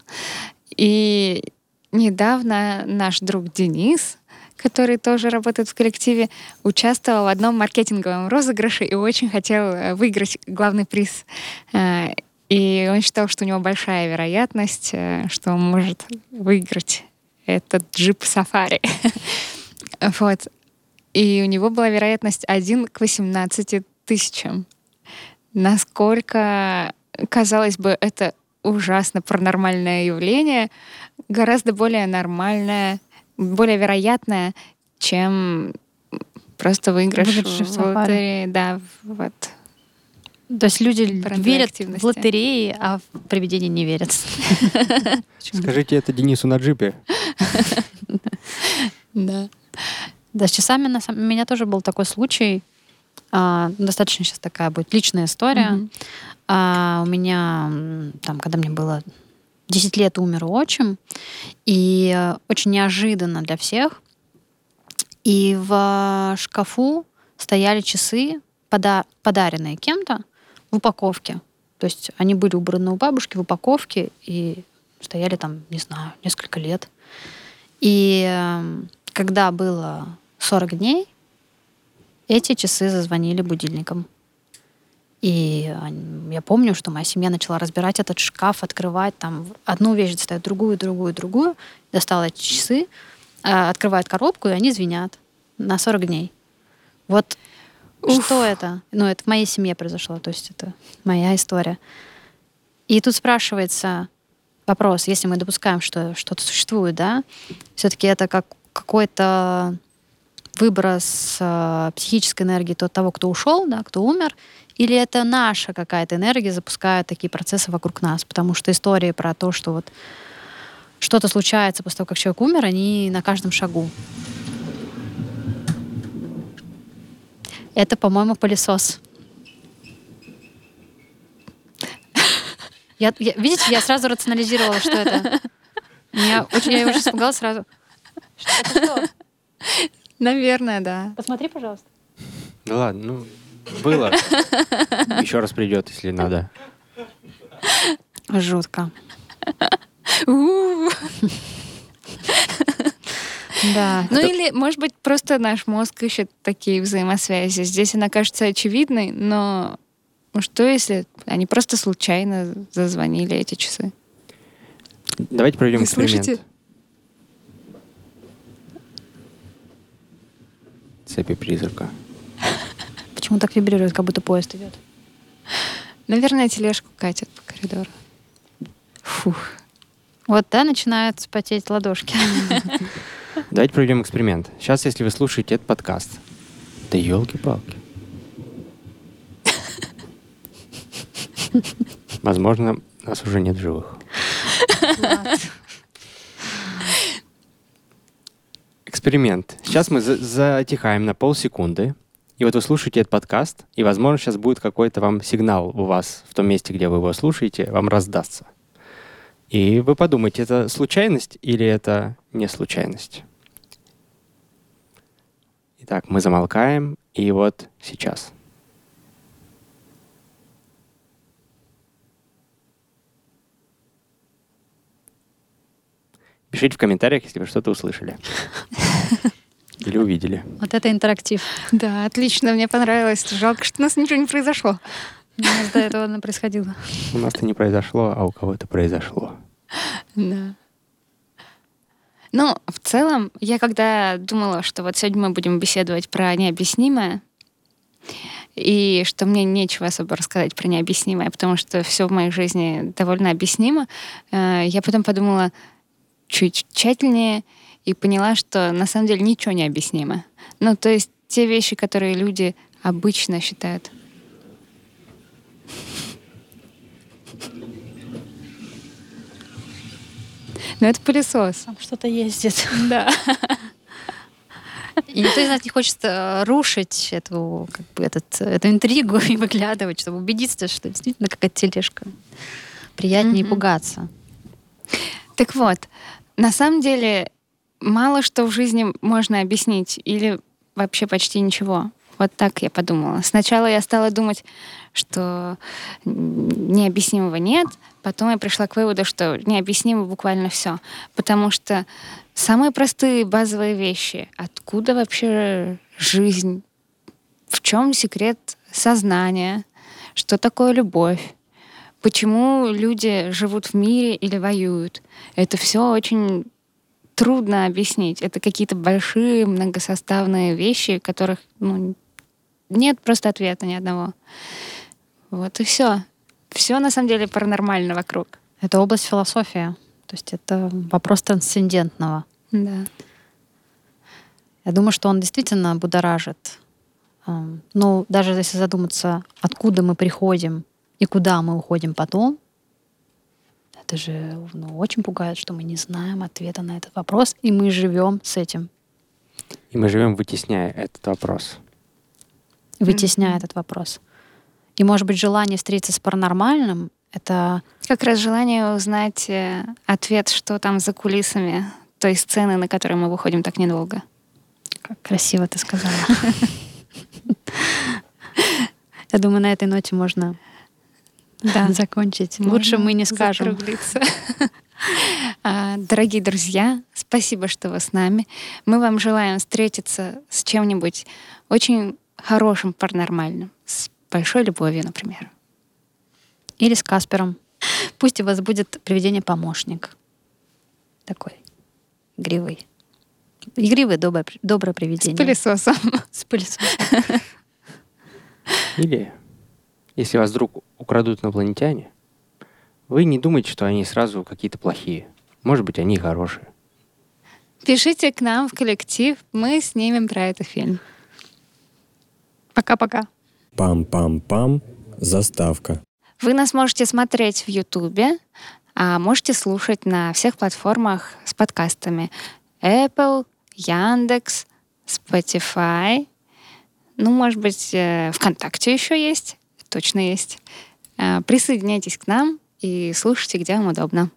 И недавно наш друг Денис, который тоже работает в коллективе, участвовал в одном маркетинговом розыгрыше и очень хотел э, выиграть главный приз. Э, и он считал, что у него большая вероятность, э, что он может выиграть этот джип сафари. вот. И у него была вероятность 1 к 18 тысячам. Насколько, казалось бы, это ужасно паранормальное явление, гораздо более нормальное, более вероятное, чем просто выигрыш, выигрыш в лотерее. Да, вот. То есть люди верят в лотереи, а в привидения не верят. Скажите это Денису на джипе. Да. Да, с часами на самом... у меня тоже был такой случай. А, достаточно сейчас такая будет личная история. Mm-hmm. А, у меня, там, когда мне было 10 лет, умер отчим. И э, очень неожиданно для всех. И в шкафу стояли часы, пода- подаренные кем-то в упаковке. То есть они были убраны у бабушки в упаковке и стояли там, не знаю, несколько лет. И эм, когда было 40 дней эти часы зазвонили будильником. И я помню, что моя семья начала разбирать этот шкаф, открывать там одну вещь, достать другую, другую, другую. Достала эти часы. а, открывают коробку, и они звенят на 40 дней. Вот Уф. что это? Ну, это в моей семье произошло, то есть это моя история. И тут спрашивается вопрос, если мы допускаем, что что-то существует, да, все-таки это как какой-то выброс э, психической энергии тот того, кто ушел, да, кто умер, или это наша какая-то энергия запускает такие процессы вокруг нас? Потому что истории про то, что вот что-то случается после того, как человек умер, они на каждом шагу. Это, по-моему, пылесос. Я, я- видите, я сразу рационализировала, что это. Меня очень, я очень испугалась сразу. Что это что? Наверное, да. Посмотри, пожалуйста. Да ладно, ну, было. Еще раз придет, если надо. Жутко. Да. Ну или, может быть, просто наш мозг ищет такие взаимосвязи. Здесь она кажется очевидной, но ну что если они просто случайно зазвонили эти часы? Давайте проведем Вы эксперимент. слышите? Цепи призрака. Почему так вибрирует, как будто поезд идет? Наверное, тележку катят по коридору. Фух. Вот, да, начинают потеть ладошки. Давайте проведем эксперимент. Сейчас, если вы слушаете этот подкаст, да елки-палки. Возможно, нас уже нет в живых. Эксперимент. Сейчас мы за- затихаем на полсекунды. И вот вы слушаете этот подкаст, и, возможно, сейчас будет какой-то вам сигнал у вас в том месте, где вы его слушаете, вам раздастся. И вы подумайте, это случайность или это не случайность? Итак, мы замолкаем, и вот сейчас. Пишите в комментариях, если вы что-то услышали. Или увидели. Вот это интерактив. Да, отлично, мне понравилось. Жалко, что у нас ничего не произошло. У нас до этого не происходило. У нас-то не произошло, а у кого-то произошло. Да. Ну, в целом, я когда думала, что вот сегодня мы будем беседовать про необъяснимое, и что мне нечего особо рассказать про необъяснимое, потому что все в моей жизни довольно объяснимо, э, я потом подумала чуть тщательнее и поняла, что на самом деле ничего не объяснимо. Ну, то есть те вещи, которые люди обычно считают Ну, это пылесос. Там что-то ездит. Да. И никто из нас не хочет э, рушить эту, как бы, этот, эту интригу и выглядывать, чтобы убедиться, что действительно какая-то тележка. Приятнее Мгм. пугаться. Так вот, на самом деле мало что в жизни можно объяснить или вообще почти ничего. Вот так я подумала. Сначала я стала думать, что необъяснимого нет, потом я пришла к выводу, что необъяснимо буквально все. Потому что самые простые базовые вещи, откуда вообще жизнь, в чем секрет сознания, что такое любовь, почему люди живут в мире или воюют. Это все очень трудно объяснить. Это какие-то большие многосоставные вещи, которых ну, нет просто ответа ни одного. Вот и все. Все на самом деле паранормально вокруг. Это область философии. То есть это вопрос трансцендентного. Да. Я думаю, что он действительно будоражит. Ам, Ну, даже если задуматься, откуда мы приходим и куда мы уходим потом, это же ну, очень пугает, что мы не знаем ответа на этот вопрос, и мы живем с этим, И мы живем, вытесняя этот вопрос. вытесняя Мгм. этот вопрос. И, может быть, желание встретиться с паранормальным — это Как раз желание узнать э, ответ, что там за кулисами той сцены, на которой мы выходим так недолго. как красиво ты сказала. Я думаю, на этой ноте можно Да. закончить. Лучше мы не скажем. А, Дорогие друзья, спасибо, что вы с нами. Мы вам желаем встретиться с чем-нибудь очень хорошим, паранормальным, с большой любовью, например. Или с Каспером. Пусть у вас будет привидение-помощник. Такой игривый. Игривое доброе, доброе С привидение. пылесосом. С пылесосом. Или, если вас вдруг украдут инопланетяне, вы не думайте, что они сразу какие-то плохие. Может быть, они хорошие. Пишите к нам в коллектив, мы снимем про этот фильм. Пока-пока. Пам-пам-пам. Заставка. Вы нас можете смотреть в Ютубе, а можете слушать на всех платформах с подкастами. Apple, Яндекс, Spotify. Ну, может быть, э, ВКонтакте еще есть. Точно есть. Э, Присоединяйтесь к нам и слушайте, где вам удобно.